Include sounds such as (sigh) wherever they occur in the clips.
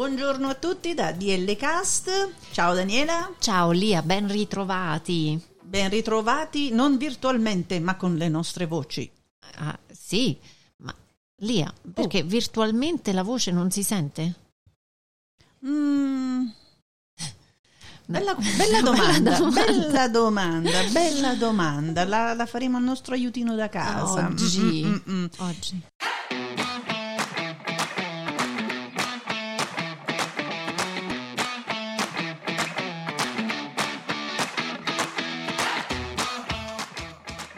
Buongiorno a tutti da DL Cast. Ciao Daniela. Ciao Lia, ben ritrovati. Ben ritrovati non virtualmente, ma con le nostre voci. Ah, sì, ma Lia, perché oh. virtualmente la voce non si sente? Mm. Bella, bella, (laughs) domanda, bella, domanda, bella domanda, bella domanda. La, la, faremo al nostro aiutino da casa. Oggi. Mm-mm-mm. Oggi.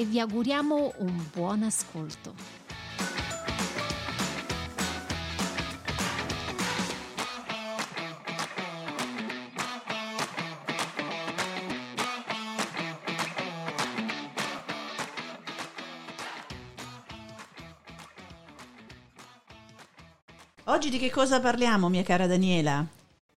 e vi auguriamo un buon ascolto. Oggi di che cosa parliamo, mia cara Daniela?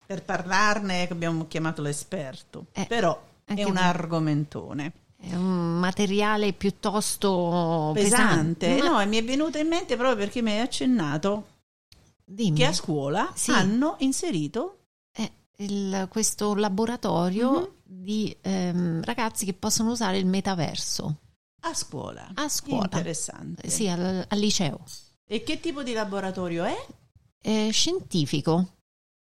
Per parlarne abbiamo chiamato l'esperto, eh, però è un argomentone. È un materiale piuttosto pesante. pesante. Ma... No, mi è venuto in mente proprio perché mi hai accennato Dimmi. che a scuola sì. hanno inserito eh, il, questo laboratorio mm-hmm. di ehm, ragazzi che possono usare il metaverso. A scuola. A scuola. Interessante. Sì, al, al liceo. E che tipo di laboratorio è? è scientifico.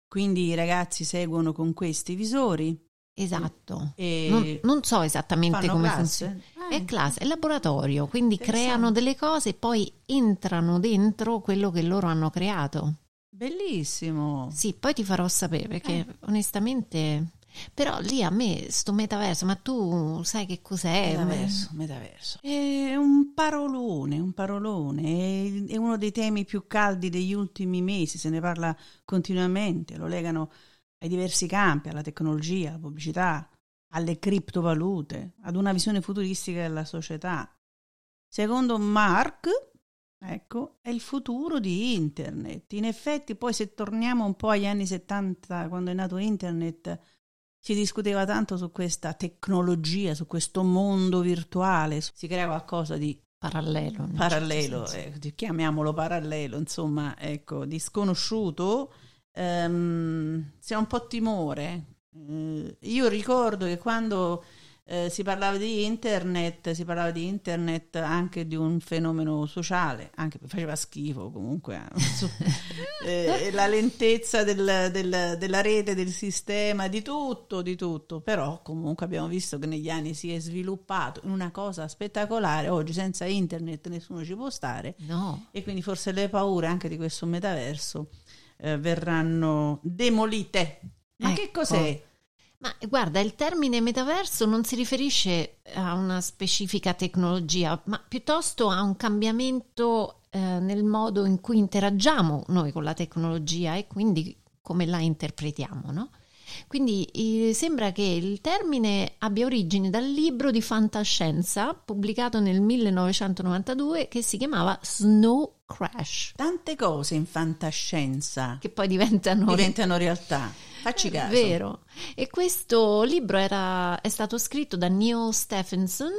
Quindi i ragazzi seguono con questi visori Esatto, non, non, so esattamente come funziona. Ah, è classe, è laboratorio, quindi creano delle cose e poi entrano dentro quello che loro hanno creato. Bellissimo. Sì, poi ti farò sapere perché eh. onestamente però lì a me sto metaverso, ma tu sai che cos'è? Metaverso, metaverso. È un parolone, un parolone, è, è uno dei temi più caldi degli ultimi mesi, se ne parla continuamente, lo legano ai diversi campi, alla tecnologia, alla pubblicità, alle criptovalute, ad una visione futuristica della società. Secondo Mark, ecco, è il futuro di Internet. In effetti, poi se torniamo un po' agli anni 70, quando è nato Internet, si discuteva tanto su questa tecnologia, su questo mondo virtuale, si crea qualcosa di parallelo, parallelo certo eh, chiamiamolo parallelo, insomma, ecco, di sconosciuto ehm, si ha un po' timore. Eh, io ricordo che quando eh, si parlava di internet, si parlava di internet anche di un fenomeno sociale, anche faceva schifo comunque, eh, (laughs) la lentezza del, del, della rete, del sistema, di tutto, di tutto, però comunque abbiamo visto che negli anni si è sviluppato in una cosa spettacolare, oggi senza internet nessuno ci può stare no. e quindi forse le paure anche di questo metaverso eh, verranno demolite. Ma ecco. che cos'è? Ma guarda, il termine metaverso non si riferisce a una specifica tecnologia, ma piuttosto a un cambiamento eh, nel modo in cui interagiamo noi con la tecnologia e quindi come la interpretiamo, no? Quindi eh, sembra che il termine abbia origine dal libro di fantascienza pubblicato nel 1992 che si chiamava Snow Crash. Tante cose in fantascienza che poi diventano, diventano realtà. Facci caso. Vero. E questo libro era, è stato scritto da Neil Stephenson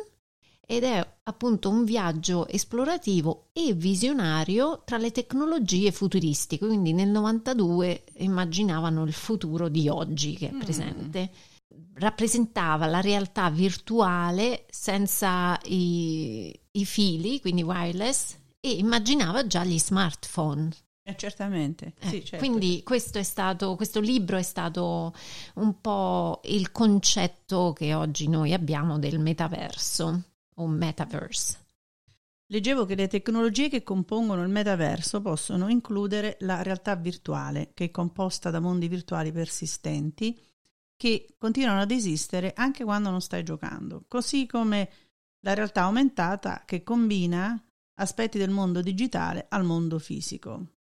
ed è appunto un viaggio esplorativo e visionario tra le tecnologie futuristiche, quindi nel 92 immaginavano il futuro di oggi che è mm. presente. Mm. Rappresentava la realtà virtuale senza i, i fili, quindi wireless, e immaginava già gli smartphone. Eh, certamente, eh, sì, certo. Quindi questo, stato, questo libro è stato un po' il concetto che oggi noi abbiamo del metaverso o metaverse. Leggevo che le tecnologie che compongono il metaverso possono includere la realtà virtuale, che è composta da mondi virtuali persistenti che continuano ad esistere anche quando non stai giocando, così come la realtà aumentata che combina aspetti del mondo digitale al mondo fisico.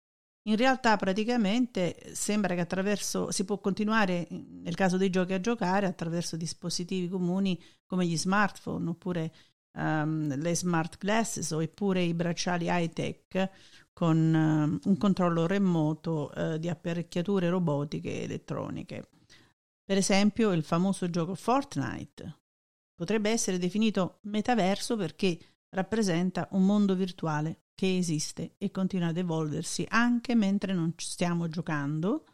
in realtà praticamente sembra che attraverso si può continuare nel caso dei giochi a giocare attraverso dispositivi comuni come gli smartphone oppure um, le smart glasses oppure i bracciali high tech con uh, un controllo remoto uh, di apparecchiature robotiche e elettroniche. Per esempio il famoso gioco Fortnite potrebbe essere definito metaverso perché rappresenta un mondo virtuale che esiste e continua ad evolversi anche mentre non stiamo giocando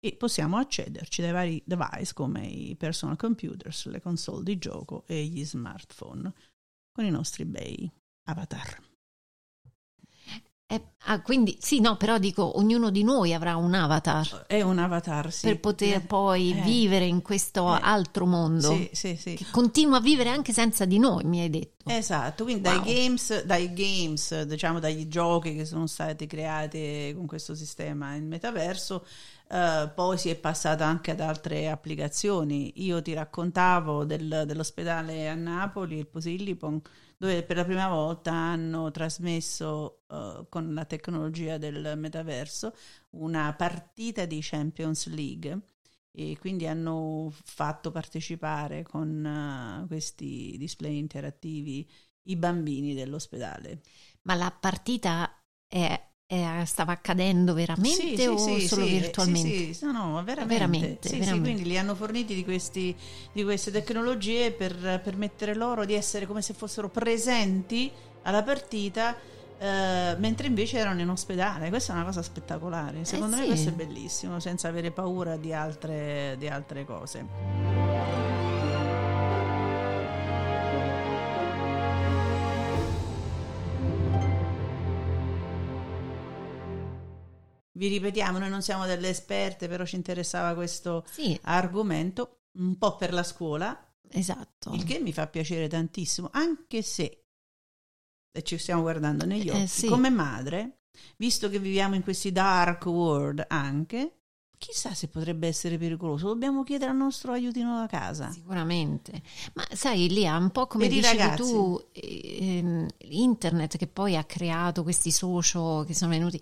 e possiamo accederci dai vari device come i personal computers, le console di gioco e gli smartphone con i nostri bei avatar. Eh, ah, quindi sì, no, però dico, ognuno di noi avrà un avatar. È un avatar, sì. Per poter eh, poi eh, vivere in questo eh, altro mondo. Sì, sì, sì. Che continua a vivere anche senza di noi, mi hai detto. Esatto, quindi wow. dai, games, dai games, diciamo dagli giochi che sono stati creati con questo sistema in metaverso, Uh, poi si è passata anche ad altre applicazioni. Io ti raccontavo del, dell'ospedale a Napoli, il Posillipon, dove per la prima volta hanno trasmesso uh, con la tecnologia del metaverso una partita di Champions League e quindi hanno fatto partecipare con uh, questi display interattivi i bambini dell'ospedale. Ma la partita è eh, stava accadendo veramente sì, o sì, solo sì, virtualmente? Sì, no, no, veramente. veramente, veramente. quindi li hanno forniti di, questi, di queste tecnologie per permettere loro di essere come se fossero presenti alla partita eh, mentre invece erano in ospedale. Questa è una cosa spettacolare. Secondo eh, me questo è bellissimo, senza avere paura di altre, di altre cose. Vi ripetiamo, noi non siamo delle esperte, però ci interessava questo sì. argomento, un po' per la scuola. Esatto. Il che mi fa piacere tantissimo, anche se, e ci stiamo guardando negli eh, occhi, eh, sì. come madre, visto che viviamo in questi dark world anche, chissà se potrebbe essere pericoloso. Dobbiamo chiedere al nostro aiutino da casa. Sicuramente. Ma sai, Lia, un po' come dicevi tu, eh, internet che poi ha creato questi social che sono venuti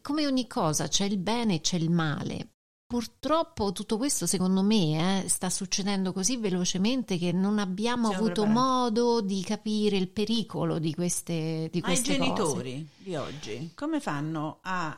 come ogni cosa c'è il bene e c'è il male. Purtroppo tutto questo secondo me eh, sta succedendo così velocemente che non abbiamo Siamo avuto preparati. modo di capire il pericolo di queste, di queste Ma i genitori cose. di oggi come fanno a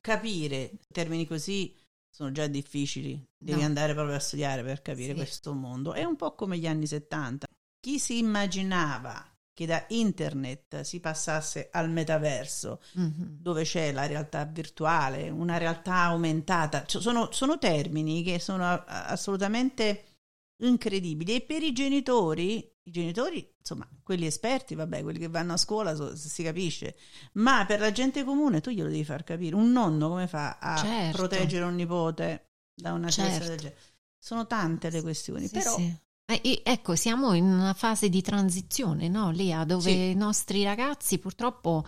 capire termini così sono già difficili, devi no. andare proprio a studiare per capire sì. questo mondo. È un po' come gli anni 70. Chi si immaginava che da internet si passasse al metaverso, mm-hmm. dove c'è la realtà virtuale, una realtà aumentata. Cioè, sono, sono, termini che sono assolutamente incredibili. E per i genitori, i genitori, insomma, quelli esperti, vabbè, quelli che vanno a scuola so, si capisce, ma per la gente comune tu glielo devi far capire. Un nonno come fa a certo. proteggere un nipote da una certo. del genere? Sono tante le questioni, sì, però sì. Eh, ecco, siamo in una fase di transizione, no, Lia, dove sì. i nostri ragazzi purtroppo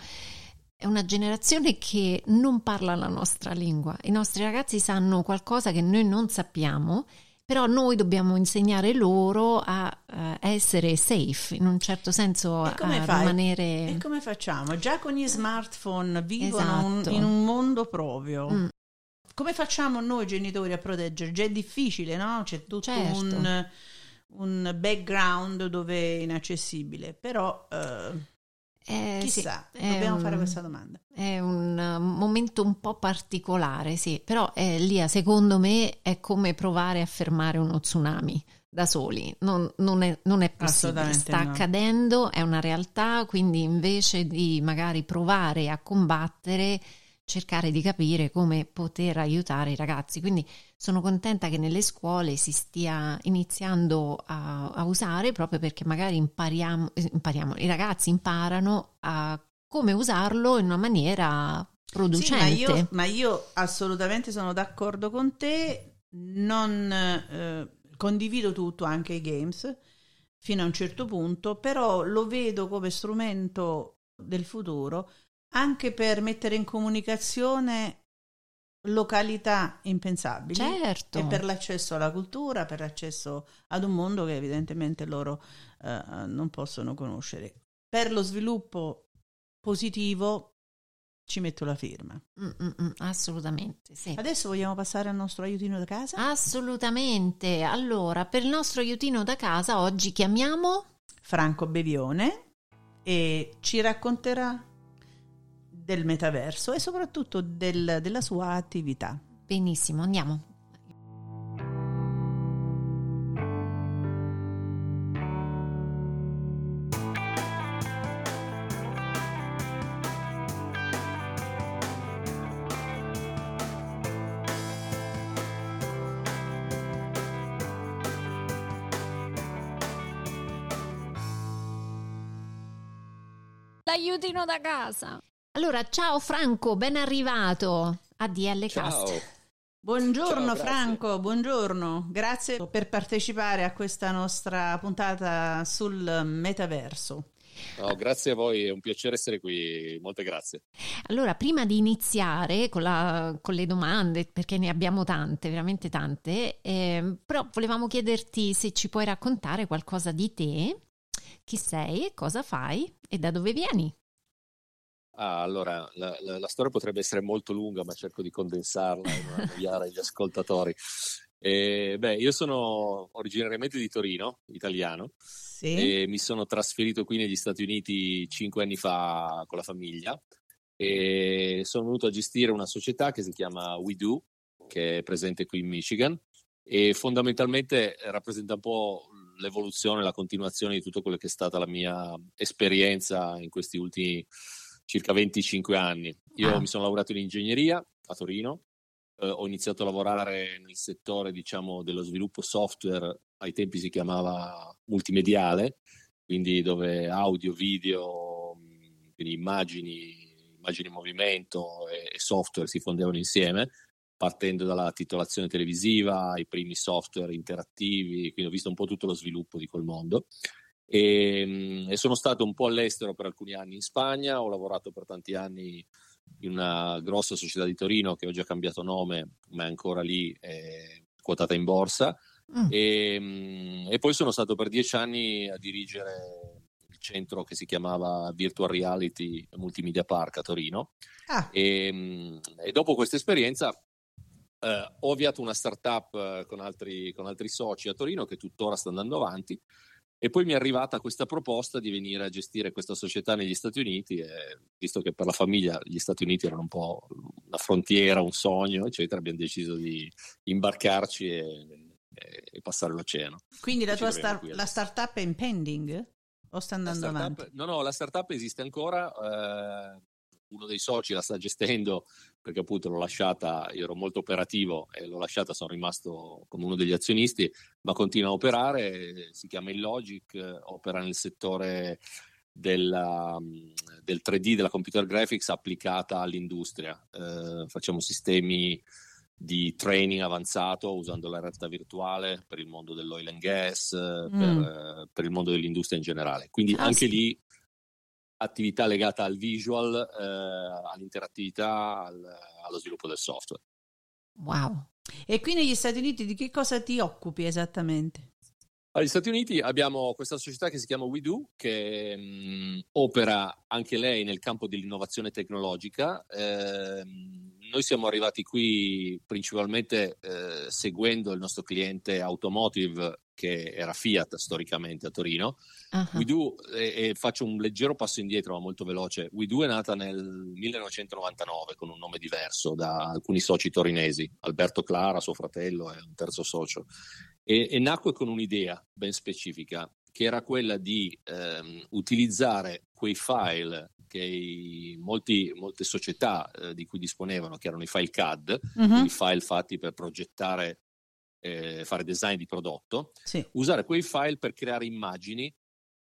è una generazione che non parla la nostra lingua. I nostri ragazzi sanno qualcosa che noi non sappiamo, però noi dobbiamo insegnare loro a, a essere safe, in un certo senso a fai? rimanere... E come facciamo? Già con gli smartphone vivono esatto. un, in un mondo proprio. Mm. Come facciamo noi genitori a proteggere? Già è difficile, no? C'è tutto certo. un un background dove è inaccessibile, però eh, eh, chissà, sì, dobbiamo un, fare questa domanda. È un momento un po' particolare, sì, però eh, Lia, secondo me è come provare a fermare uno tsunami da soli, non, non, è, non è, possibile, sta no. accadendo, è una realtà, quindi invece di magari provare a combattere cercare di capire come poter aiutare i ragazzi. Quindi sono contenta che nelle scuole si stia iniziando a, a usare proprio perché magari impariamo, impariamo, i ragazzi imparano a come usarlo in una maniera producente. Sì, ma, io, ma, io, assolutamente sono d'accordo con te, non eh, condivido tutto, anche i games, fino a un certo punto, però lo vedo come strumento del futuro anche per mettere in comunicazione località impensabili certo. e per l'accesso alla cultura, per l'accesso ad un mondo che evidentemente loro eh, non possono conoscere. Per lo sviluppo positivo ci metto la firma. Mm-mm, assolutamente, sì. Adesso vogliamo passare al nostro aiutino da casa? Assolutamente. Allora, per il nostro aiutino da casa oggi chiamiamo Franco Bevione e ci racconterà del metaverso e soprattutto del, della sua attività. Benissimo, andiamo. L'aiutino da casa. Allora, ciao Franco, ben arrivato a DL Cast. Ciao. Buongiorno Ciao. Franco, buongiorno. Grazie per partecipare a questa nostra puntata sul metaverso. No, grazie a voi, è un piacere essere qui, molte grazie. Allora, prima di iniziare con, la- con le domande, perché ne abbiamo tante, veramente tante, ehm, però volevamo chiederti se ci puoi raccontare qualcosa di te, chi sei, cosa fai e da dove vieni. Ah, allora, la, la- la storia potrebbe essere molto lunga, ma cerco di condensarla e non annoiare (laughs) gli ascoltatori. Eh, beh, io sono originariamente di Torino, italiano, Sì. e mi sono trasferito qui negli Stati Uniti cinque anni fa con la famiglia e sono venuto a gestire una società che si chiama WeDo, che è presente qui in Michigan e fondamentalmente rappresenta un po' l'evoluzione, la continuazione di tutto quello che è stata la mia esperienza in questi ultimi circa 25 anni. Io Ah. mi sono laureato in ingegneria a Torino, eh, ho iniziato a lavorare nel settore, diciamo, dello sviluppo software, ai tempi si chiamava multimediale, quindi dove audio, video, quindi immagini, immagini in movimento e, e software si fondevano insieme, partendo dalla titolazione televisiva, i primi software interattivi, quindi ho visto un po' tutto lo sviluppo di quel mondo. E, mh, e sono stato un po' all'estero per alcuni anni in Spagna, ho lavorato per tanti anni in una grossa società di Torino che oggi ha cambiato nome, ma è ancora lì, è quotata in borsa. Mm. E, mh, e poi sono stato per dieci anni a dirigere il centro che si chiamava Virtual Reality Multimedia Park a Torino. Ah, E, mh, e dopo questa esperienza eh, ho avviato una startup eh, con altri, con altri soci a Torino che tuttora sta andando avanti. E poi mi è arrivata questa proposta di venire a gestire questa società negli Stati Uniti, e visto che per la famiglia gli Stati Uniti erano un po' una frontiera, un sogno, eccetera, abbiamo deciso di imbarcarci e, e- passare l'oceano. quindi la tua star- la startup è in pending? O sta andando avanti? no, no, la startup esiste ancora. eh, uno dei soci la sta gestendo perché appunto l'ho lasciata, io ero molto operativo e l'ho lasciata, sono rimasto come uno degli azionisti, ma continua a operare, si chiama Illogic, eh, opera nel settore della, del 3D, della computer graphics applicata all'industria. Eh, facciamo sistemi di training avanzato usando la realtà virtuale per il mondo dell'oil and gas, Mm. per, per il mondo dell'industria in generale. Quindi Ah, anche sì. lì attività legata al visual, eh, all'interattività, al- allo sviluppo del software. Wow. E qui negli Stati Uniti di che cosa ti occupi esattamente? Agli Stati Uniti abbiamo questa società che si chiama WeDo, che mh, opera anche lei nel campo dell'innovazione tecnologica. Ehm, noi siamo arrivati qui principalmente eh, seguendo il nostro cliente automotive, che era Fiat storicamente a Torino. Ah, WeDo, e, e faccio un leggero passo indietro, ma molto veloce. WeDo è nata nel 1999 con un nome diverso da alcuni soci torinesi, Alberto Clara, suo fratello, e un terzo socio. E, e nacque con un'idea ben specifica, che era quella di ehm, utilizzare quei file che i- molti- molte società eh, di cui disponevano, che erano i file CAD, Mhm, i file fatti per progettare, eh, fare design di prodotto, Sì. usare quei file per creare immagini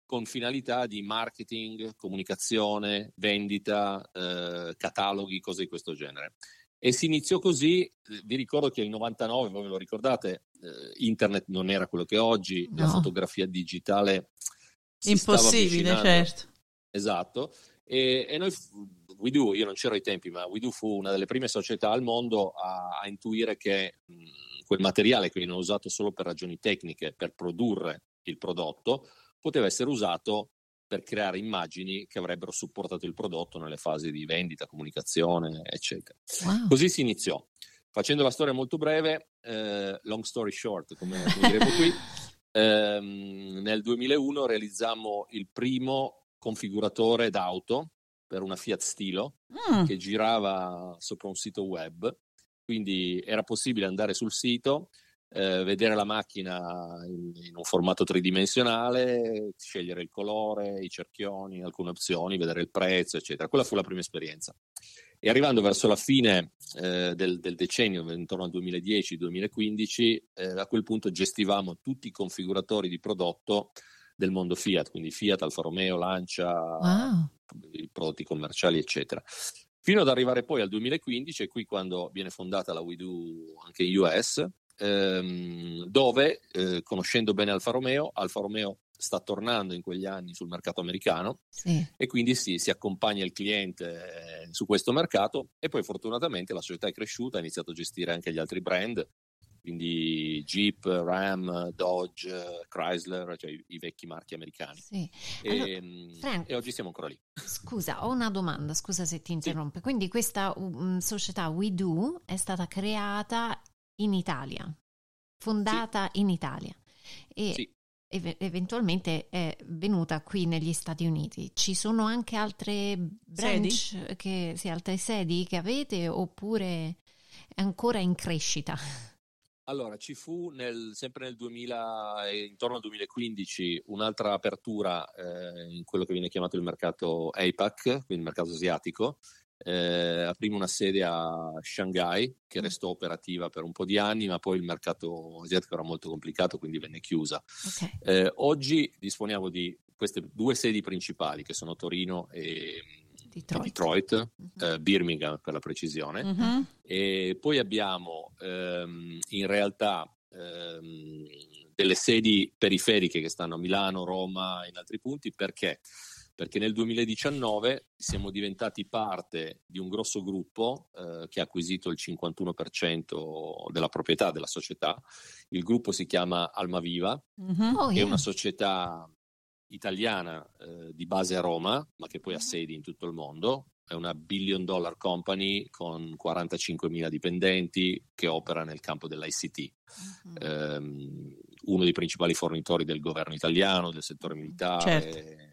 con finalità di marketing, comunicazione, vendita, eh, cataloghi, cose di questo genere. E si iniziò così, eh, vi ricordo che nel 99, voi ve lo ricordate, eh, internet non era quello che è oggi, la No. fotografia digitale Impossibile, certo. Esatto. E, e noi, WeDo, io non c'ero ai tempi, ma WeDo fu una delle prime società al mondo a, a intuire che mh, quel materiale che viene usato solo per ragioni tecniche, per produrre il prodotto, poteva essere usato per creare immagini che avrebbero supportato il prodotto nelle fasi di vendita, comunicazione, eccetera. Wow. Così si iniziò. Facendo la storia molto breve, eh, long story short, come, come diremo qui, (laughs) ehm, nel 2001 realizzammo il primo configuratore d'auto per una Fiat Stilo mm. che girava sopra un sito web, quindi era possibile andare sul sito, eh, vedere la macchina in, in, un formato tridimensionale, scegliere il colore, i cerchioni, alcune opzioni, vedere il prezzo, eccetera. Quella fu la prima esperienza. E arrivando verso la fine eh, del, del, decennio, intorno al 2010-2015, eh, a quel punto gestivamo tutti i configuratori di prodotto del mondo Fiat, quindi Fiat, Alfa Romeo, Lancia, wow. i prodotti commerciali, eccetera. Fino ad arrivare poi al 2015, e qui quando viene fondata la WeDo anche in US, ehm, dove, eh, conoscendo bene Alfa Romeo, Alfa Romeo sta tornando in quegli anni sul mercato americano sì. e quindi sì, si accompagna il cliente eh, su questo mercato e poi fortunatamente la società è cresciuta, ha iniziato a gestire anche gli altri brand, quindi Jeep, Ram, Dodge, Chrysler, cioè i, i vecchi marchi americani. Sì. E, allora, ehm, Frank, e, oggi siamo ancora lì. Scusa, ho una domanda, scusa se ti interrompo. Sì. Quindi questa um, società WeDo è stata creata in Italia, fondata sì. in Italia. E sì. ev- eventualmente è venuta qui negli Stati Uniti. Ci sono anche altre branch, sedi? Che, sì, altre sedi che avete oppure è ancora in crescita? Allora, ci fu nel, sempre nel 2000, intorno al 2015, un'altra apertura eh, in quello che viene chiamato il mercato APAC, quindi il mercato asiatico, eh, aprimo una sede a Shanghai che mm. restò operativa per un po' di anni, ma poi il mercato asiatico era molto complicato, quindi venne chiusa. Okay. Eh, oggi disponiamo di queste due sedi principali che sono Torino e Detroit, Detroit uh-huh. eh, Birmingham per la precisione, uh-huh. e poi abbiamo ehm, in realtà ehm, delle sedi periferiche che stanno a Milano, Roma e in altri punti perché perché nel 2019 siamo diventati parte di un grosso gruppo eh, che ha acquisito il 51% della proprietà della società. Il gruppo si chiama Almaviva, mm-hmm. oh, yeah. è una società italiana eh, di base a Roma, ma che poi ha mm-hmm. sedi in tutto il mondo. È una billion dollar company con 45.000 dipendenti che opera nel campo dell'ICT. Uh-huh. Eh, uno dei principali fornitori del governo italiano, del settore militare. Certo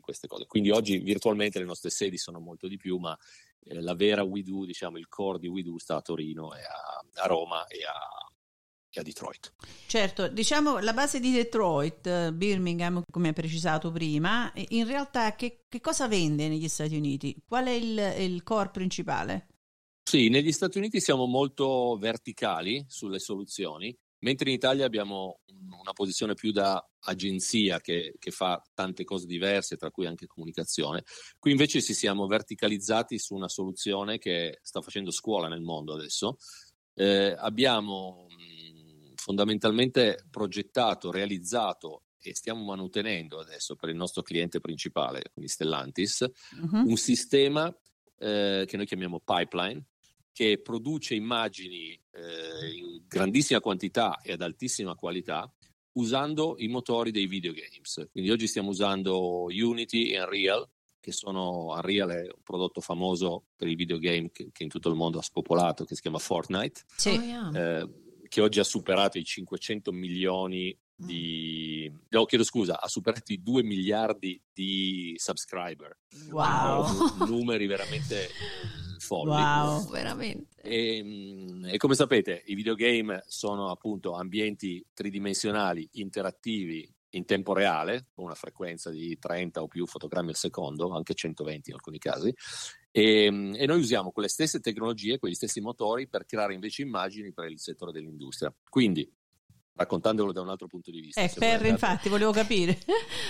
queste cose. Quindi oggi virtualmente le nostre sedi sono molto di più, ma eh, la vera WeDo, diciamo il core di WeDo sta a Torino e a, a Roma e a, a, Detroit. Certo, diciamo la base di Detroit, Birmingham, come hai precisato prima, in realtà che, che cosa vende negli Stati Uniti? Qual è il, il core principale? Sì, negli Stati Uniti siamo molto verticali sulle soluzioni mentre in Italia abbiamo una posizione più da agenzia che, che, fa tante cose diverse, tra cui anche comunicazione. Qui invece ci siamo verticalizzati su una soluzione che sta facendo scuola nel mondo adesso. Eh, abbiamo mh, fondamentalmente progettato, realizzato e stiamo manutenendo adesso per il nostro cliente principale, quindi Stellantis, uh-huh. un sistema eh, che noi chiamiamo pipeline, che produce immagini eh, in grandissima quantità e ad altissima qualità usando i motori dei videogames. Quindi oggi stiamo usando Unity e Unreal, che sono Unreal è un prodotto famoso per i videogame che, che in tutto il mondo ha spopolato, che si chiama Fortnite, sì. oh, yeah. eh, che oggi ha superato i 500 milioni di no, chiedo scusa, ha superato i 2 miliardi di subscriber. Wow! numeri veramente folli. Wow, veramente. E, mm, e, come sapete, i videogame sono appunto ambienti tridimensionali interattivi in tempo reale, con una frequenza di 30 o più fotogrammi al secondo, anche 120 in alcuni casi, e, mm, e, noi usiamo quelle stesse tecnologie, quegli stessi motori per creare invece immagini per il settore dell'industria. Quindi, raccontandolo da un altro punto di vista. Eh, per, andate, infatti, volevo capire.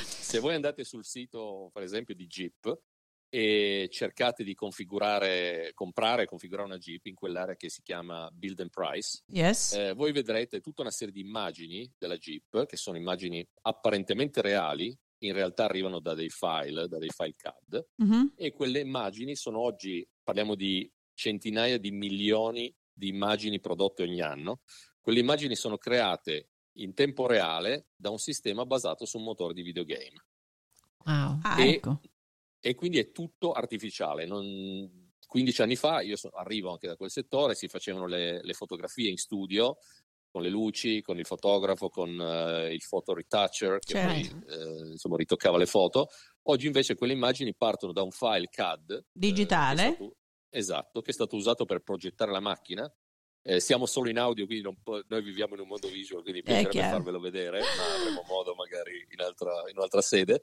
se voi andate sul sito, per esempio, di Jeep, e cercate di configurare, comprare e configurare una Jeep in quell'area che si chiama Build and Price. Yes. Eh, voi vedrete tutta una serie di immagini della Jeep, che sono immagini apparentemente reali, in realtà arrivano da dei file, da dei file CAD, mm-hmm. e quelle immagini sono oggi, parliamo di centinaia di milioni di immagini prodotte ogni anno. Quelle immagini sono create in tempo reale da un sistema basato su un motore di videogame. Wow. Ah, e, ecco. E quindi è tutto artificiale. Non- 15 anni fa, io so- arrivo anche da quel settore, si facevano le, le fotografie in studio con le luci, con il fotografo, con eh, il photo retoucher che Certo. poi eh, insomma, ritoccava le foto. Oggi invece quelle immagini partono da un file CAD eh, Digitale? che è stato- esatto, che è stato usato per progettare la macchina. Eh, siamo solo in audio, quindi non po- noi viviamo in un mondo visual, quindi piacerebbe chiaro. farvelo vedere, ma avremo modo magari in, altra, in un'altra sede.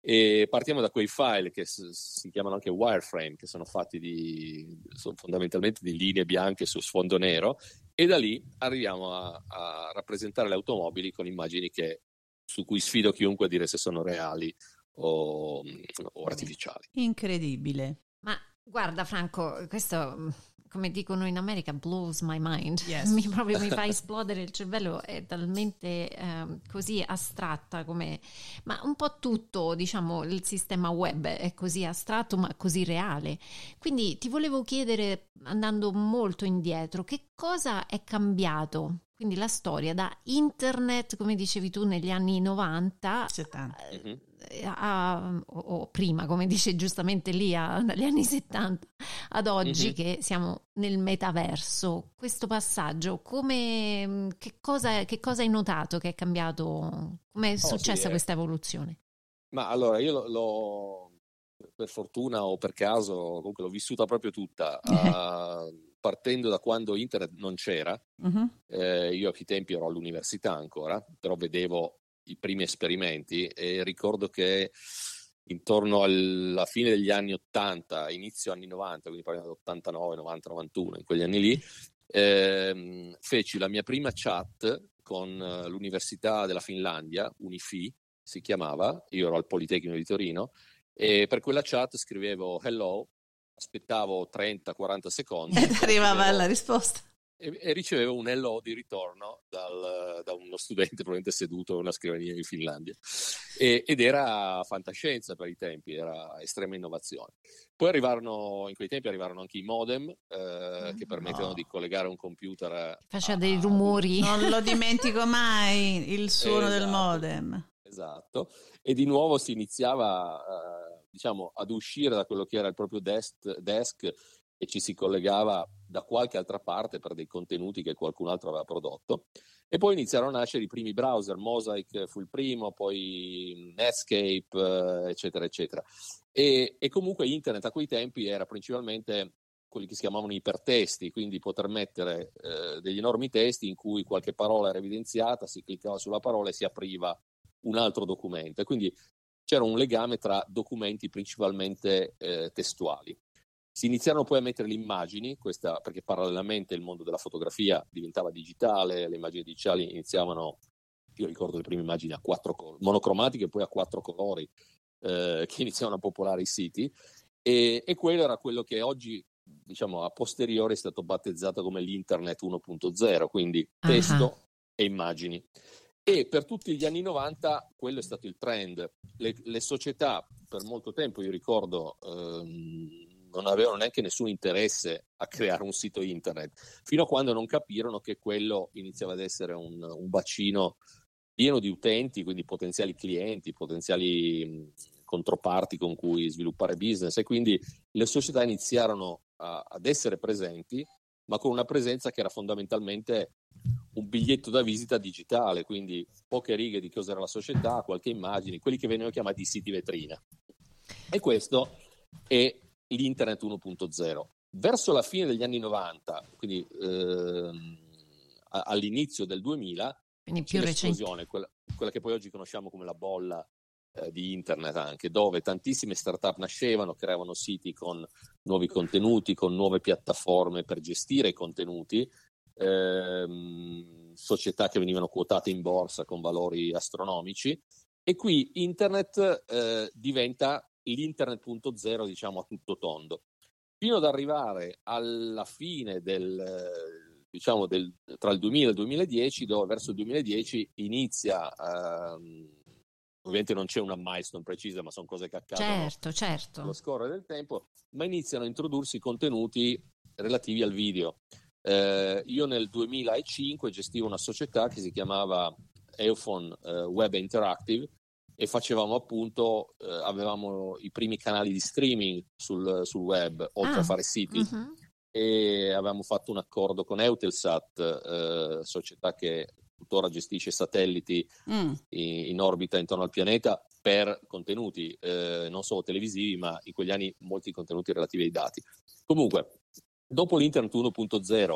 E partiamo da quei file che s- si chiamano anche wireframe, che sono fatti di, sono fondamentalmente di linee bianche su sfondo nero, e da lì arriviamo a, a rappresentare le automobili con immagini che- su cui sfido chiunque a dire se sono reali o, o artificiali. Incredibile. Ma guarda Franco, questo come dicono in America blows my mind. (laughs) Yes. Mi, proprio mi fa (laughs) esplodere il cervello, è talmente ehm, così astratta come... Ma un po' tutto, diciamo, il sistema web è così astratto ma così reale. Quindi ti volevo chiedere, andando molto indietro, che cosa è cambiato? Quindi la storia da internet, come dicevi tu, negli anni 90 70. Mhm. eh, a- o, o prima, come dice giustamente lì, a- dagli anni 70 ad oggi Mhm. che siamo nel metaverso. Questo passaggio, come, che, cosa, che cosa hai notato che è cambiato? Come è sì, successa eh. questa evoluzione? Ma allora io l'ho, l'ho- per fortuna o per caso, comunque l'ho vissuta proprio tutta, (laughs) ah, partendo da quando internet non c'era. Mhm. Eh, io a quei tempi ero all'università ancora, però vedevo i primi esperimenti e ricordo che intorno alla fine degli anni 80, inizio anni 90, quindi parliamo dell'89, 90, 91, in quegli anni lì, ehm, feci la mia prima chat con eh, l'Università della Finlandia, Unifi si chiamava, io ero al Politecnico di Torino, e per quella chat scrivevo hello, aspettavo 30-40 secondi. (laughs) Ed arrivava la risposta. E, e ricevevo un hello di ritorno dal- da uno studente probabilmente seduto a una scrivania in Finlandia E- ed era fantascienza per i tempi, era estrema innovazione. Poi arrivarono, in quei tempi arrivarono anche i modem eh, che permettevano no. di collegare un computer. a- Faceva a- dei rumori. Non lo dimentico mai il suono del Esatto. modem. Esatto, e di nuovo si iniziava eh, diciamo, ad uscire da quello che era il proprio desk, desk e ci si collegava da qualche altra parte per dei contenuti che qualcun altro aveva prodotto. E poi iniziarono a nascere i primi browser, Mosaic fu il primo, poi Netscape, eh, eccetera, eccetera. E, e comunque internet a quei tempi era principalmente quelli che si chiamavano ipertesti, quindi poter mettere eh, degli enormi testi in cui qualche parola era evidenziata, si cliccava sulla parola e si apriva un altro documento. E quindi c'era un legame tra documenti principalmente eh, testuali. Si iniziarono poi a mettere le immagini, questa, perché parallelamente il mondo della fotografia diventava digitale, le immagini digitali iniziavano, io ricordo le prime immagini a quattro col- monocromatiche e poi a quattro colori, eh, che iniziavano a popolare i siti, e, e quello era quello che oggi, diciamo, a posteriori è stato battezzato come l'internet 1.0, quindi testo e immagini. E per tutti gli anni 90 quello è stato il trend. Le, le società per molto tempo, io ricordo, ehm, non avevano neanche nessun interesse a creare un sito internet, fino a quando non capirono che quello iniziava ad essere un, un bacino pieno di utenti, quindi potenziali clienti, potenziali controparti con cui sviluppare business e quindi le società iniziarono a- ad essere presenti, ma con una presenza che era fondamentalmente un biglietto da visita digitale, quindi poche righe di cosa era la società, qualche immagine, quelli che venivano chiamati siti vetrina. E questo è l'internet 1.0. Verso la fine degli anni 90, quindi ehm, all'inizio del 2000, Quindi c'è più recente. l'esplosione, quella, quella che poi oggi conosciamo come la bolla eh, di internet anche, dove tantissime startup nascevano, creavano siti con nuovi contenuti, con nuove piattaforme per gestire i contenuti, ehm, società che venivano quotate in borsa con valori astronomici e qui internet eh, diventa l'internet.0 diciamo a tutto tondo fino ad arrivare alla fine del diciamo del, tra il 2000 e il 2010 dove verso il 2010 inizia ehm, ovviamente non c'è una milestone precisa ma sono cose che accadono Certo, certo. lo scorrere del tempo, ma iniziano a introdursi contenuti relativi al video. Eh, io nel 2005 gestivo una società che si chiamava Eufon eh, Web Interactive e facevamo appunto, eh, avevamo i primi canali di streaming sul, sul web, oltre ah, a fare siti. Uh-huh. E avevamo fatto un accordo con Eutelsat, eh, società che tuttora gestisce satelliti mm. in, in, orbita intorno al pianeta per contenuti eh, non solo televisivi, ma in quegli anni molti contenuti relativi ai dati. Comunque, dopo l'Internet 1.0,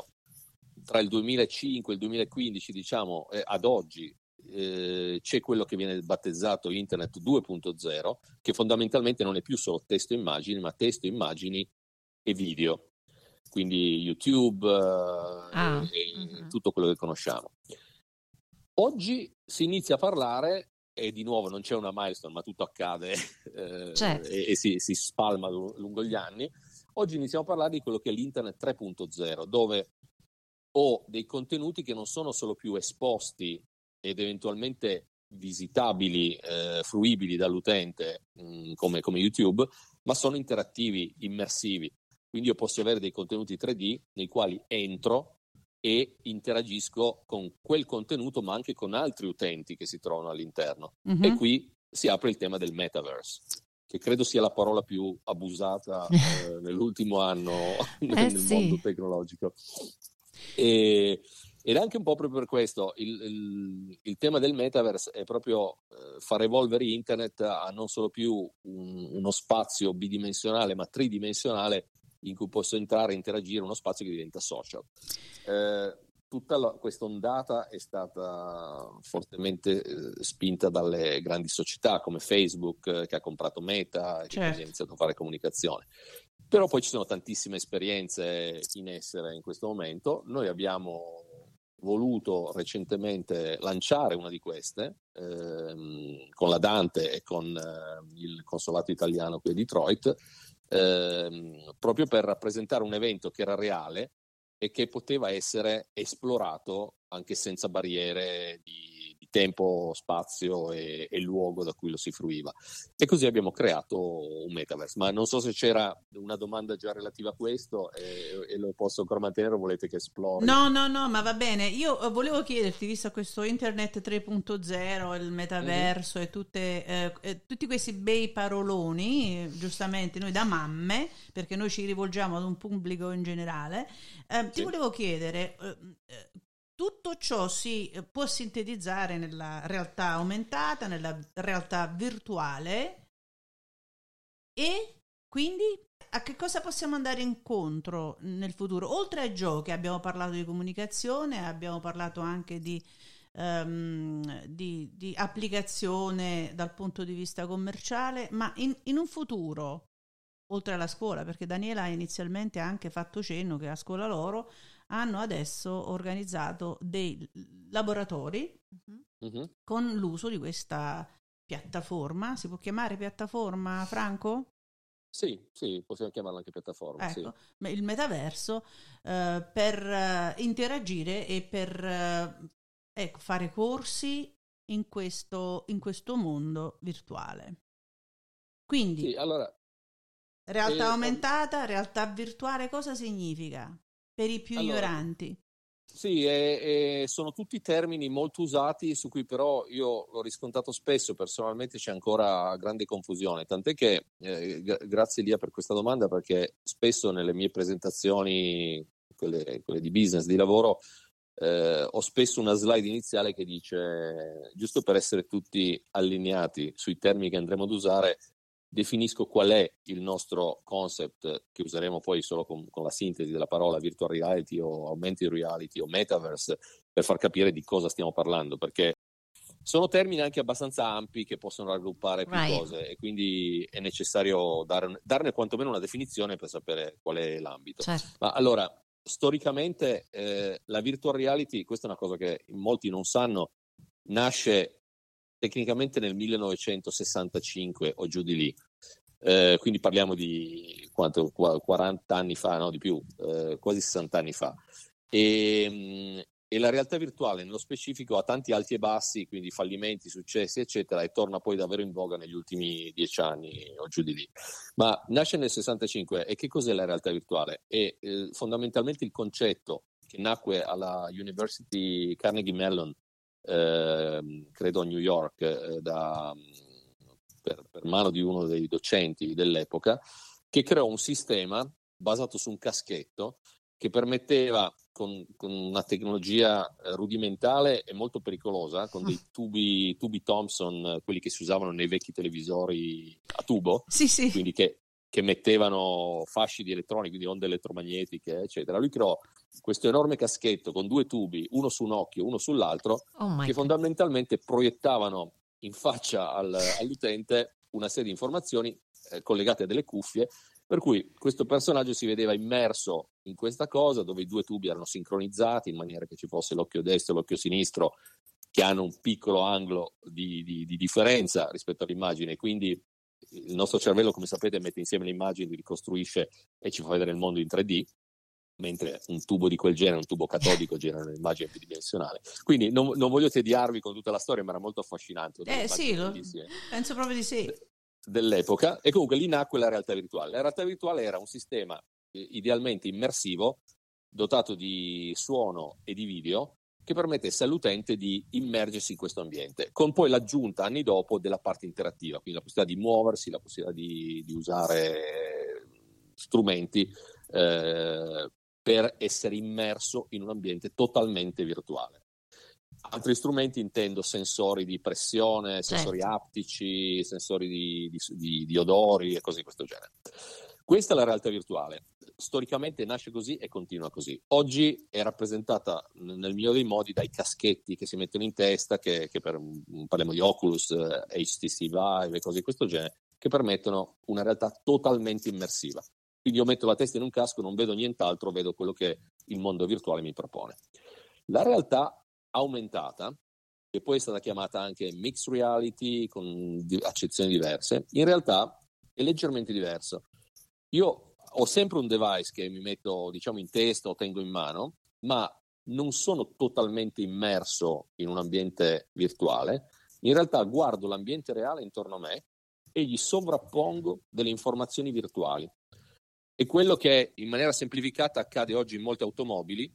tra il 2005 e il 2015, diciamo, eh, ad oggi, eh, c'è quello che viene battezzato Internet 2.0, che fondamentalmente non è più solo testo e immagini, ma testo, immagini e video. Quindi YouTube eh, ah, e, uh-huh. tutto quello che conosciamo. Oggi si inizia a parlare, e di nuovo non c'è una milestone, ma tutto accade (laughs) eh, certo. e, e si, si, spalma lungo gli anni. Oggi iniziamo a parlare di quello che è l'Internet 3.0, dove ho dei contenuti che non sono solo più esposti ed eventualmente visitabili, eh, fruibili dall'utente mh, mm, come, come, YouTube, ma sono interattivi, immersivi. Quindi io posso avere dei contenuti 3D nei quali entro e interagisco con quel contenuto, ma anche con altri utenti che si trovano all'interno. Mm-hmm. E qui si apre il tema del metaverse, che credo sia la parola più abusata (laughs) eh, nell'ultimo anno eh, (laughs) nel sì. mondo tecnologico. E, ed anche un po' proprio per questo, il, il, il tema del metaverse è proprio eh, far evolvere internet a non solo più un, uno spazio bidimensionale, ma tridimensionale in cui posso entrare e interagire, uno spazio che diventa social. Eh, tutta questa ondata è stata fortemente eh, spinta dalle grandi società come Facebook eh, che ha comprato Meta e certo. che ha iniziato a fare comunicazione. Però poi ci sono tantissime esperienze in essere in questo momento. Noi abbiamo voluto recentemente lanciare una di queste ehm, con la Dante e con eh, il consolato italiano qui a Detroit, ehm, proprio per rappresentare un evento che era reale e che poteva essere esplorato anche senza barriere di tempo, spazio e, e, luogo da cui lo si fruiva. E così abbiamo creato un metaverse. Ma non so se c'era una domanda già relativa a questo e, e lo posso ancora mantenere o volete che esplori? No, no, no, ma va bene. Io eh, volevo chiederti, visto questo internet 3.0, il metaverso mm-hmm. e tutte, eh, tutti questi bei paroloni, giustamente noi da mamme, perché noi ci rivolgiamo ad un pubblico in generale, eh, sì. ti volevo chiedere eh, tutto ciò si eh, può sintetizzare nella realtà aumentata, nella realtà virtuale e quindi a che cosa possiamo andare incontro nel futuro? Oltre ai giochi abbiamo parlato di comunicazione, abbiamo parlato anche di, um, di, di applicazione dal punto di vista commerciale, ma in, in un futuro, oltre alla scuola, perché Daniela ha inizialmente anche fatto cenno che a scuola loro hanno adesso organizzato dei laboratori uh-huh. con l'uso di questa piattaforma. Si può chiamare piattaforma, Franco? Sì, sì, possiamo chiamarla anche piattaforma. Ecco, sì. il metaverso eh, per eh, interagire e per eh, ecco, fare corsi in questo, in questo mondo virtuale. Quindi, sì, allora, realtà eh, aumentata, realtà virtuale, cosa significa? Per i più allora, ignoranti. Sì, e, e sono tutti termini molto usati su cui però io l'ho riscontrato spesso, personalmente c'è ancora grande confusione, tant'è che eh, grazie Lia per questa domanda perché spesso nelle mie presentazioni, quelle, quelle di business, di lavoro, eh, ho spesso una slide iniziale che dice, giusto per essere tutti allineati sui termini che andremo ad usare, definisco qual è il nostro concept che useremo poi solo con, con, la sintesi della parola virtual reality o augmented reality o metaverse per far capire di cosa stiamo parlando perché sono termini anche abbastanza ampi che possono raggruppare più right. cose e quindi è necessario dare, darne quantomeno una definizione per sapere qual è l'ambito. Certo. Ma allora, storicamente eh, la virtual reality, questa è una cosa che molti non sanno, nasce tecnicamente nel 1965 o giù di lì. Eh, quindi parliamo di quanto, 40 anni fa, no di più, eh, quasi 60 anni fa. E, mm, e, la realtà virtuale nello specifico ha tanti alti e bassi, quindi fallimenti, successi, eccetera, e torna poi davvero in voga negli ultimi dieci anni o giù di lì. Ma nasce nel 65 e che cos'è la realtà virtuale? È eh, fondamentalmente il concetto che nacque alla University Carnegie Mellon eh, credo a New York, eh, da, per mano di uno dei docenti dell'epoca, che creò un sistema basato su un caschetto che permetteva con, con, una tecnologia eh, rudimentale e molto pericolosa, con dei tubi, tubi, Thompson, quelli che si usavano nei vecchi televisori a tubo, sì, sì. quindi che, che, mettevano fasci di elettroni, quindi onde elettromagnetiche, eccetera. Lui creò questo enorme caschetto con due tubi, uno su un occhio, uno sull'altro, oh che fondamentalmente proiettavano in faccia al, all'utente una serie di informazioni eh, collegate a delle cuffie per cui questo personaggio si vedeva immerso in questa cosa dove i due tubi erano sincronizzati in maniera che ci fosse l'occhio destro e l'occhio sinistro che hanno un piccolo angolo di, di, di differenza rispetto all'immagine. Quindi il nostro cervello, come sapete, mette insieme le immagini, ricostruisce e ci fa vedere il mondo in 3D, mentre un tubo di quel genere, un tubo catodico, genera un'immagine tridimensionale. Quindi non, non, voglio tediarvi con tutta la storia, ma era molto affascinante. Eh sì, lo, penso proprio di sì dell'epoca e comunque lì nacque la realtà virtuale. La realtà virtuale era un sistema eh, idealmente immersivo, dotato di suono e di video, che permettesse all'utente di immergersi in questo ambiente, con poi l'aggiunta anni dopo della parte interattiva, quindi la possibilità di muoversi, la possibilità di, di usare strumenti eh, per essere immerso in un ambiente totalmente virtuale. Altri strumenti intendo sensori di pressione, sensori certo. aptici, sensori di, di, di, odori e cose di questo genere. Questa è la realtà virtuale. Storicamente nasce così e continua così. Oggi è rappresentata nel migliore dei modi dai caschetti che si mettono in testa, che, che per, parliamo di Oculus, HTC Vive e cose di questo genere, che permettono una realtà totalmente immersiva. Quindi io metto la testa in un casco, non vedo nient'altro, vedo quello che il mondo virtuale mi propone. La realtà aumentata, che poi è stata chiamata anche mixed reality con accezioni diverse, in realtà è leggermente diverso. Io ho sempre un device che mi metto diciamo in testa o tengo in mano, ma non sono totalmente immerso in un ambiente virtuale, in realtà guardo l'ambiente reale intorno a me e gli sovrappongo delle informazioni virtuali. E quello che in maniera semplificata accade oggi in molte automobili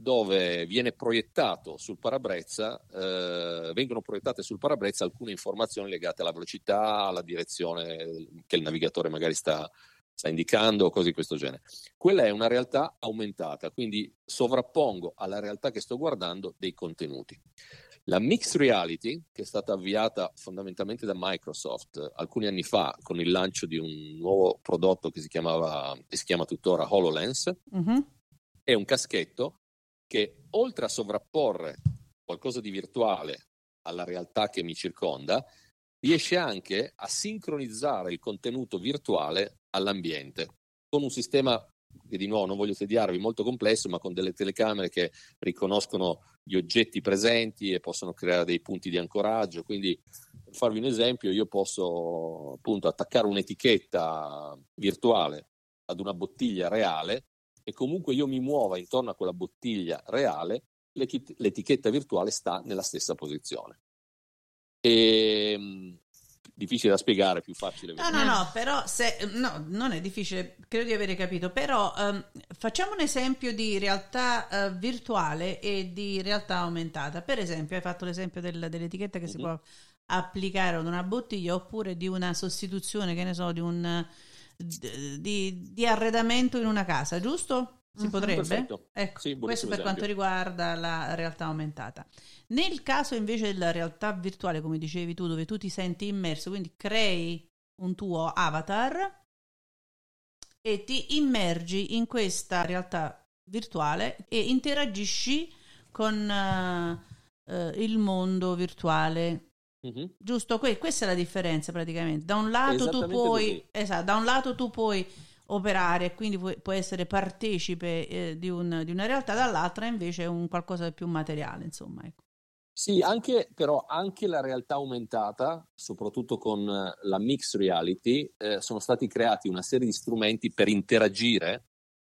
dove viene proiettato sul parabrezza, eh, vengono proiettate sul parabrezza alcune informazioni legate alla velocità, alla direzione che il navigatore magari sta, sta indicando, cose di questo genere. Quella è una realtà aumentata, quindi sovrappongo alla realtà che sto guardando dei contenuti. La mixed reality, che è stata avviata fondamentalmente da Microsoft alcuni anni fa con il lancio di un nuovo prodotto che si, chiamava, che si chiama tuttora HoloLens, mm-hmm. è un caschetto che oltre a sovrapporre qualcosa di virtuale alla realtà che mi circonda, riesce anche a sincronizzare il contenuto virtuale all'ambiente con un sistema che di nuovo non voglio tediarvi, molto complesso, ma con delle telecamere che riconoscono gli oggetti presenti e possono creare dei punti di ancoraggio. Quindi, per farvi un esempio, io posso appunto attaccare un'etichetta virtuale ad una bottiglia reale e comunque io mi muova intorno a quella bottiglia reale, l'etichetta virtuale sta nella stessa posizione. E, ehm, difficile da spiegare, più facile. No, no, no, però se, no, non è difficile, credo di avere capito, però um, facciamo un esempio di realtà uh, virtuale e di realtà aumentata. Per esempio, hai fatto l'esempio del, dell'etichetta che mm-hmm. si mhm. può applicare ad una bottiglia oppure di una sostituzione, che ne so, di un di, di, arredamento in una casa, giusto? Si uh-huh, potrebbe? Perfetto. Ecco, sì, questo per esempio. quanto riguarda la realtà aumentata. Nel caso invece della realtà virtuale, come dicevi tu, dove tu ti senti immerso, quindi crei un tuo avatar e ti immergi in questa realtà virtuale e interagisci con uh, uh, il mondo virtuale Mm-hmm. Giusto? Que- questa è la differenza praticamente. Da un lato tu puoi, esatto, da un lato tu puoi operare quindi puoi, puoi essere partecipe eh, di, un, di, una realtà, dall'altra invece è un qualcosa di più materiale, insomma. Ecco. Sì, anche, però anche la realtà aumentata, soprattutto con la mixed reality, eh, sono stati creati una serie di strumenti per interagire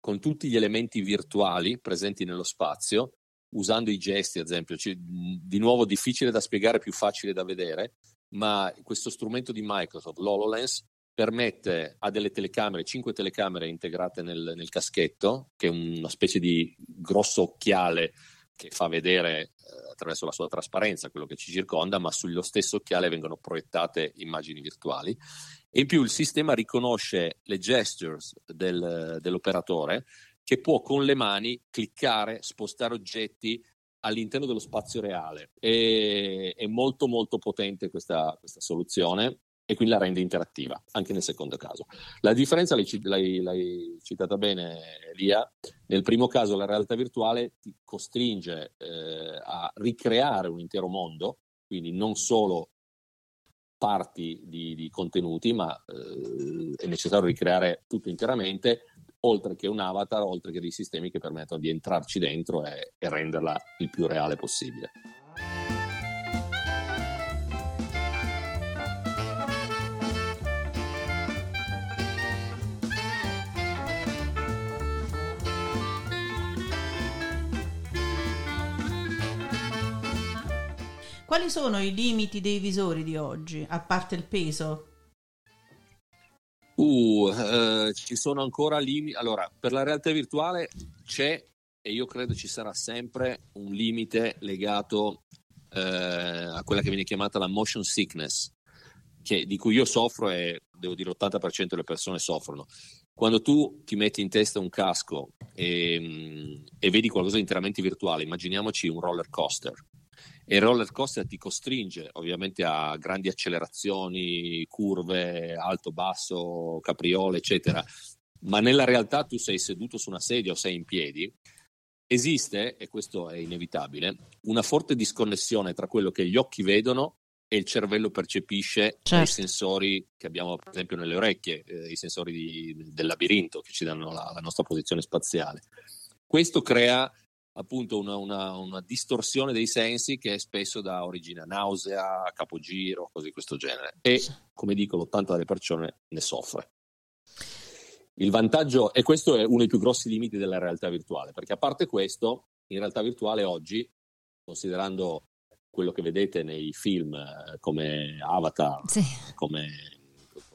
con tutti gli elementi virtuali presenti nello spazio usando i gesti, ad esempio. Cioè, di nuovo difficile da spiegare, più facile da vedere, ma questo strumento di Microsoft, l'HoloLens, permette a delle telecamere, cinque telecamere integrate nel, nel, caschetto, che è una specie di grosso occhiale che fa vedere eh, attraverso la sua trasparenza, quello che ci circonda, ma sullo stesso occhiale vengono proiettate immagini virtuali. E in più il sistema riconosce le gestures del, dell'operatore che può con le mani cliccare, spostare oggetti all'interno dello spazio reale. E, è molto molto potente questa, questa soluzione e quindi la rende interattiva, anche nel secondo caso. La differenza, l'hai, l'hai, l'hai citata bene Lia, nel primo caso la realtà virtuale ti costringe eh, a ricreare un intero mondo, quindi non solo parti di, di contenuti, ma eh, è necessario ricreare tutto interamente, oltre che un avatar, oltre che dei sistemi che permettono di entrarci dentro e, e renderla il più reale possibile. Quali sono i limiti dei visori di oggi, a parte il peso? Uh, eh, ci sono ancora limiti. Allora, per la realtà virtuale c'è e io credo ci sarà sempre un limite legato eh, a quella che viene chiamata la motion sickness, che, di cui io soffro e devo dire l'80% delle persone soffrono. Quando tu ti metti in testa un casco e, e vedi qualcosa di interamente virtuale, immaginiamoci un roller coaster e il roller coaster ti costringe ovviamente a grandi accelerazioni, curve, alto, basso, capriole, eccetera, ma nella realtà tu sei seduto su una sedia o sei in piedi, esiste, e questo è inevitabile, una forte disconnessione tra quello che gli occhi vedono e il cervello percepisce certo. i sensori che abbiamo per esempio nelle orecchie, eh, i sensori di, del labirinto che ci danno la, la nostra posizione spaziale. Questo crea appunto una, una, una, distorsione dei sensi che spesso dà origine a nausea, a capogiro, cose di questo genere. E come dico, l'80% delle persone ne soffre. Il vantaggio, e questo è uno dei più grossi limiti della realtà virtuale, perché a parte questo, in realtà virtuale oggi, considerando quello che vedete nei film eh, come Avatar, sì. come,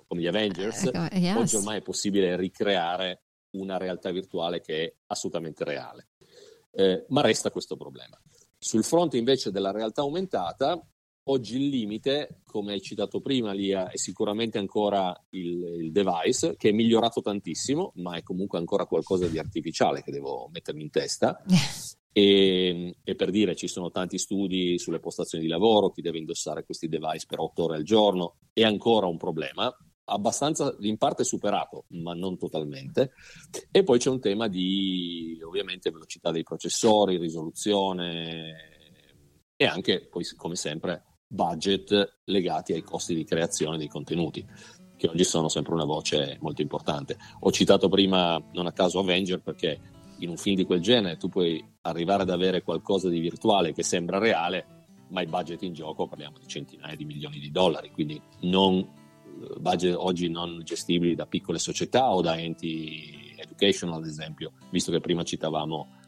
come, gli Avengers, uh, yes. oggi ormai è possibile ricreare una realtà virtuale che è assolutamente reale eh, ma resta questo problema. Sul fronte invece della realtà aumentata, oggi il limite, come hai citato prima, Lia, è sicuramente ancora il, il, device, che è migliorato tantissimo, ma è comunque ancora qualcosa di artificiale che devo mettermi in testa. (laughs) E, e, per dire, ci sono tanti studi sulle postazioni di lavoro, chi deve indossare questi device per otto ore al giorno, è ancora un problema abbastanza in parte superato, ma non totalmente. E poi c'è un tema di ovviamente velocità dei processori, risoluzione e anche, poi, come sempre, budget legati ai costi di creazione dei contenuti, che oggi sono sempre una voce molto importante. Ho citato prima, non a caso, Avenger perché in un film di quel genere tu puoi arrivare ad avere qualcosa di virtuale che sembra reale, ma i budget in gioco parliamo di centinaia di milioni di dollari, quindi non budget oggi non gestibili da piccole società o da enti educational, ad esempio, visto che prima citavamo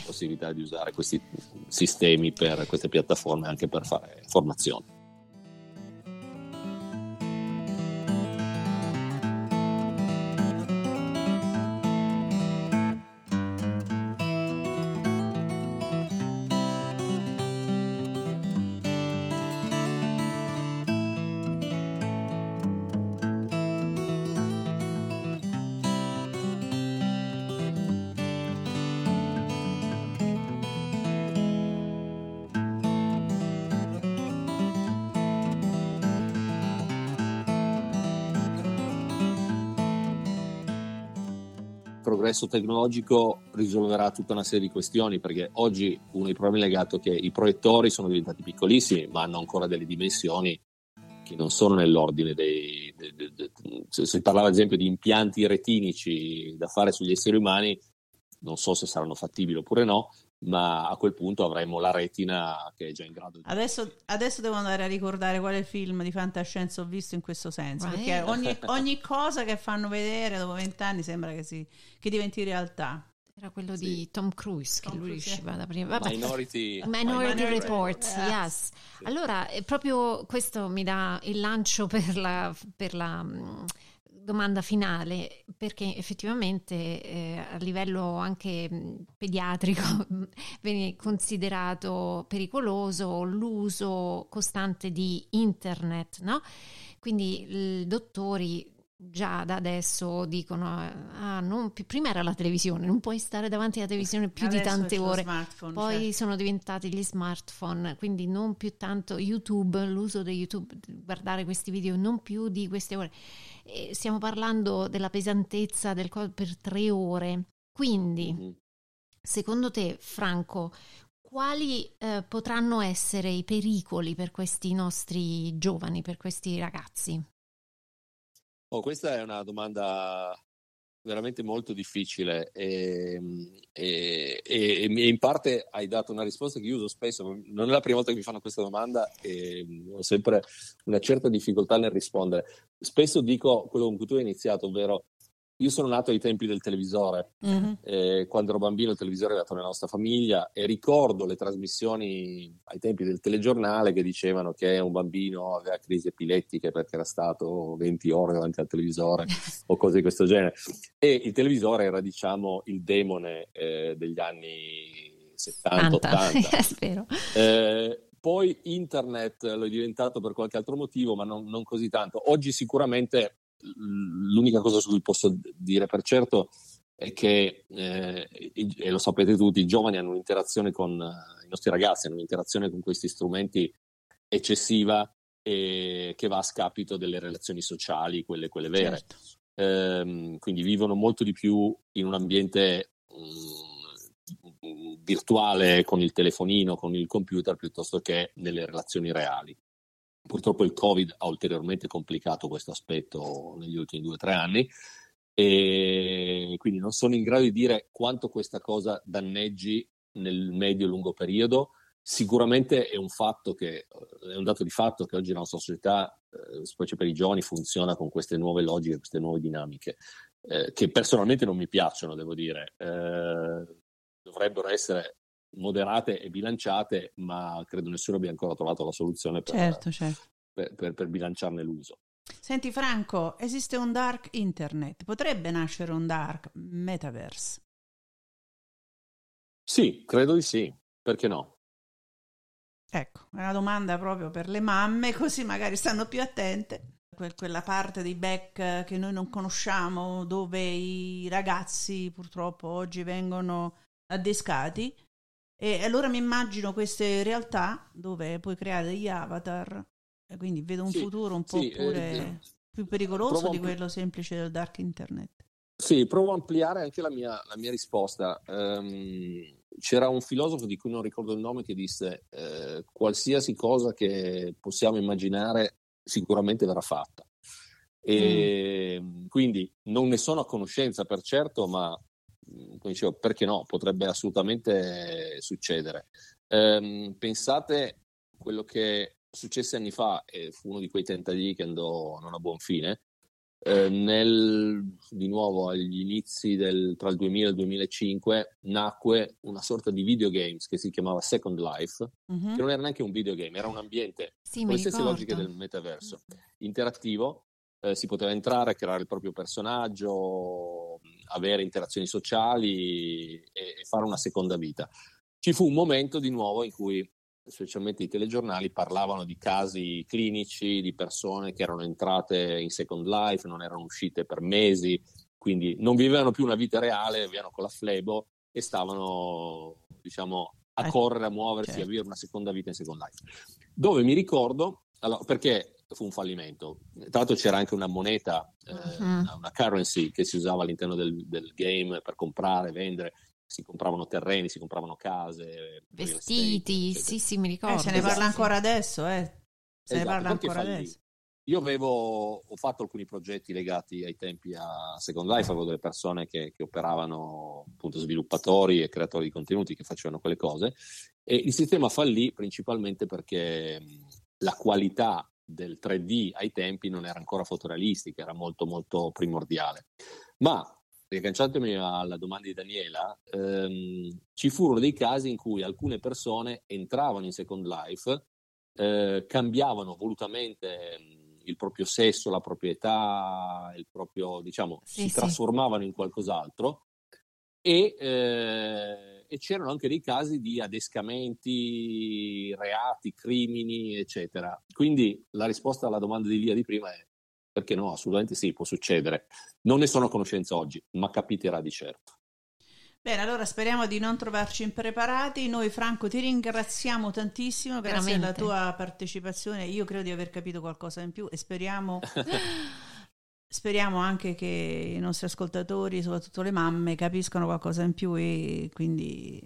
la possibilità di usare questi sistemi per queste piattaforme anche per fare formazione. Progresso tecnologico risolverà tutta una serie di questioni, perché oggi uno dei problemi è legato che i proiettori sono diventati piccolissimi, ma hanno ancora delle dimensioni che non sono nell'ordine dei... dei, dei, dei se parlava ad esempio di impianti retinici da fare sugli esseri umani, non so se saranno fattibili oppure no, ma a quel punto avremo la retina che è già in grado di... Adesso, adesso devo andare a ricordare quale film di fantascienza ho visto in questo senso, right. perché ogni, (laughs) ogni, cosa che fanno vedere dopo vent'anni sembra che, si, che diventi realtà. Era quello sì. di Tom Cruise che Tom lui Cruise, riusciva da prima. Vabbè. Minority, (laughs) Minority, Minority Report, yes. yes. Allora, proprio questo mi dà il lancio per la, per la domanda finale, perché effettivamente eh, a livello anche pediatrico (laughs) viene considerato pericoloso l'uso costante di internet, no? Quindi i dottori già da adesso dicono ah, più, prima era la televisione non puoi stare davanti alla televisione più Adesso di tante ore poi certo. sono diventati gli smartphone quindi non più tanto YouTube l'uso di YouTube guardare questi video non più di queste ore e stiamo parlando della pesantezza del corpo per tre ore quindi mm-hmm. secondo te Franco quali eh, potranno essere i pericoli per questi nostri giovani per questi ragazzi Oh, questa è una domanda veramente molto difficile ehm, e, e, e, in parte hai dato una risposta che io uso spesso, non è la prima volta che mi fanno questa domanda e ho sempre una certa difficoltà nel rispondere. Spesso dico quello con cui tu hai iniziato, ovvero io sono nato ai tempi del televisore, mm-hmm. eh, quando ero bambino il televisore è arrivato nella nostra famiglia e ricordo le trasmissioni ai tempi del telegiornale che dicevano che un bambino aveva crisi epilettiche perché era stato 20 ore davanti al televisore (laughs) o cose di questo genere. E il televisore era diciamo il demone eh, degli anni 70-80. (laughs) Spero. Eh, poi internet lo è diventato per qualche altro motivo, ma non, non così tanto. Oggi sicuramente l'unica cosa su cui posso dire per certo è che, eh, e lo sapete tutti, i giovani hanno un'interazione con i nostri ragazzi, hanno un'interazione con questi strumenti eccessiva e che va a scapito delle relazioni sociali, quelle, quelle vere. Certo. Eh, quindi vivono molto di più in un ambiente mh, mm, virtuale con il telefonino, con il computer, piuttosto che nelle relazioni reali. Purtroppo il Covid ha ulteriormente complicato questo aspetto negli ultimi due o tre anni e quindi non sono in grado di dire quanto questa cosa danneggi nel medio-lungo periodo. Sicuramente è un fatto che è un dato di fatto che oggi la nostra società, eh, specie per i giovani, funziona con queste nuove logiche, queste nuove dinamiche, eh, che personalmente non mi piacciono, devo dire. Eh, dovrebbero essere moderate e bilanciate, ma credo nessuno abbia ancora trovato la soluzione per, certo, certo. per, per, per bilanciarne l'uso. Senti Franco, esiste un dark internet, potrebbe nascere un dark metaverse? Sì, credo di sì, perché no? Ecco, è una domanda proprio per le mamme, così magari stanno più attente. quella parte di back che noi non conosciamo, dove i ragazzi purtroppo oggi vengono addescati e allora mi immagino queste realtà dove puoi creare degli avatar, e quindi vedo un sì, futuro un po' sì, pure eh, più pericoloso di quello semplice del dark internet. Sì, provo a ampliare anche la mia, la mia risposta. Um, c'era un filosofo di cui non ricordo il nome che disse eh, qualsiasi cosa che possiamo immaginare sicuramente verrà fatta. E mm. quindi non ne sono a conoscenza per certo, ma dicevo, perché no? Potrebbe assolutamente succedere. Ehm, pensate quello che successe anni fa, e fu uno di quei tentativi che andò non a buon fine, eh, nel, di nuovo agli inizi del, tra il 2000 e il 2005 nacque una sorta di videogames che si chiamava Second Life, mm-hmm. che non era neanche un videogame, era un ambiente sì, con le stesse logiche del metaverso, mm-hmm. interattivo, eh, si poteva entrare, creare il proprio personaggio, avere interazioni sociali e, e fare una seconda vita. Ci fu un momento di nuovo in cui specialmente i telegiornali parlavano di casi clinici, di persone che erano entrate in Second Life, non erano uscite per mesi, quindi non vivevano più una vita reale, vivevano con la flebo e stavano, diciamo, a eh, correre, a muoversi, certo. a vivere una seconda vita in Second Life. Dove mi ricordo, allora, perché fu un fallimento. Tra l'altro c'era anche una moneta, eh, uh-huh. una currency che si usava all'interno del, del, game per comprare, vendere. Si compravano terreni, si compravano case, vestiti, estate, sì, sì, mi ricordo. Eh, se ne parla ancora adesso, eh. Se esatto, ne parla ancora adesso. Io avevo ho fatto alcuni progetti legati ai tempi a Second Life, avevo delle persone che, che, operavano appunto sviluppatori e creatori di contenuti che facevano quelle cose e il sistema fallì principalmente perché la qualità del 3D ai tempi non era ancora fotorealistica, era molto molto primordiale. Ma riagganciandomi alla domanda di Daniela, ehm, ci furono dei casi in cui alcune persone entravano in Second Life, eh, cambiavano volutamente il proprio sesso, la proprietà, il proprio, diciamo, sì, si sì. trasformavano in qualcos'altro e, eh, e, c'erano anche dei casi di adescamenti, reati, crimini, eccetera. Quindi la risposta alla domanda di Lia di prima è perché no, assolutamente sì, può succedere. Non ne sono a conoscenza oggi, ma capiterà di certo. Bene, allora speriamo di non trovarci impreparati. Noi, Franco, ti ringraziamo tantissimo grazie Veramente. alla tua partecipazione. Io credo di aver capito qualcosa in più e speriamo, (laughs) speriamo anche che i nostri ascoltatori, soprattutto le mamme, capiscano qualcosa in più e quindi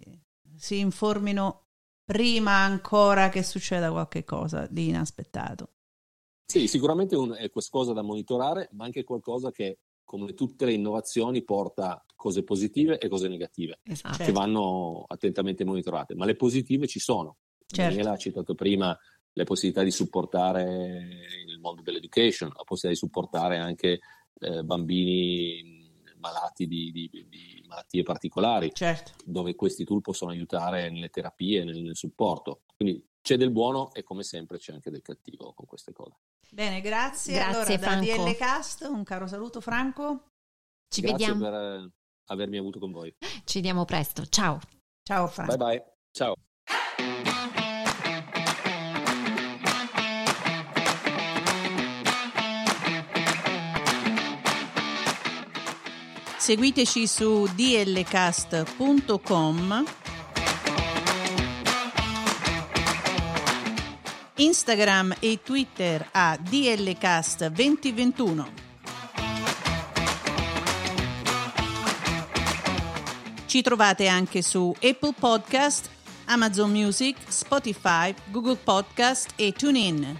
si informino prima ancora che succeda qualche cosa di inaspettato. Sì, sicuramente un, è qualcosa da monitorare, ma anche qualcosa che come tutte le innovazioni, porta cose positive e cose negative esatto. che vanno attentamente monitorate. Ma le positive ci sono. Certo. Daniela ha citato prima le possibilità di supportare il mondo dell'education, la possibilità di supportare anche eh, bambini malati di, di, di, malattie particolari, certo. dove questi tool possono aiutare nelle terapie, nel, nel supporto. Quindi c'è del buono e come sempre c'è anche del cattivo con queste cose. Bene, grazie. grazie allora, Franco. da DL Cast, un caro saluto Franco. Ci grazie vediamo. per eh, avermi avuto con voi. Ci vediamo presto. Ciao. Ciao Franco. Bye bye. Ciao. Seguiteci su dlcast.com Instagram e Twitter a DLCast2021. Ci trovate anche su Apple Podcast, Amazon Music, Spotify, Google Podcast e TuneIn.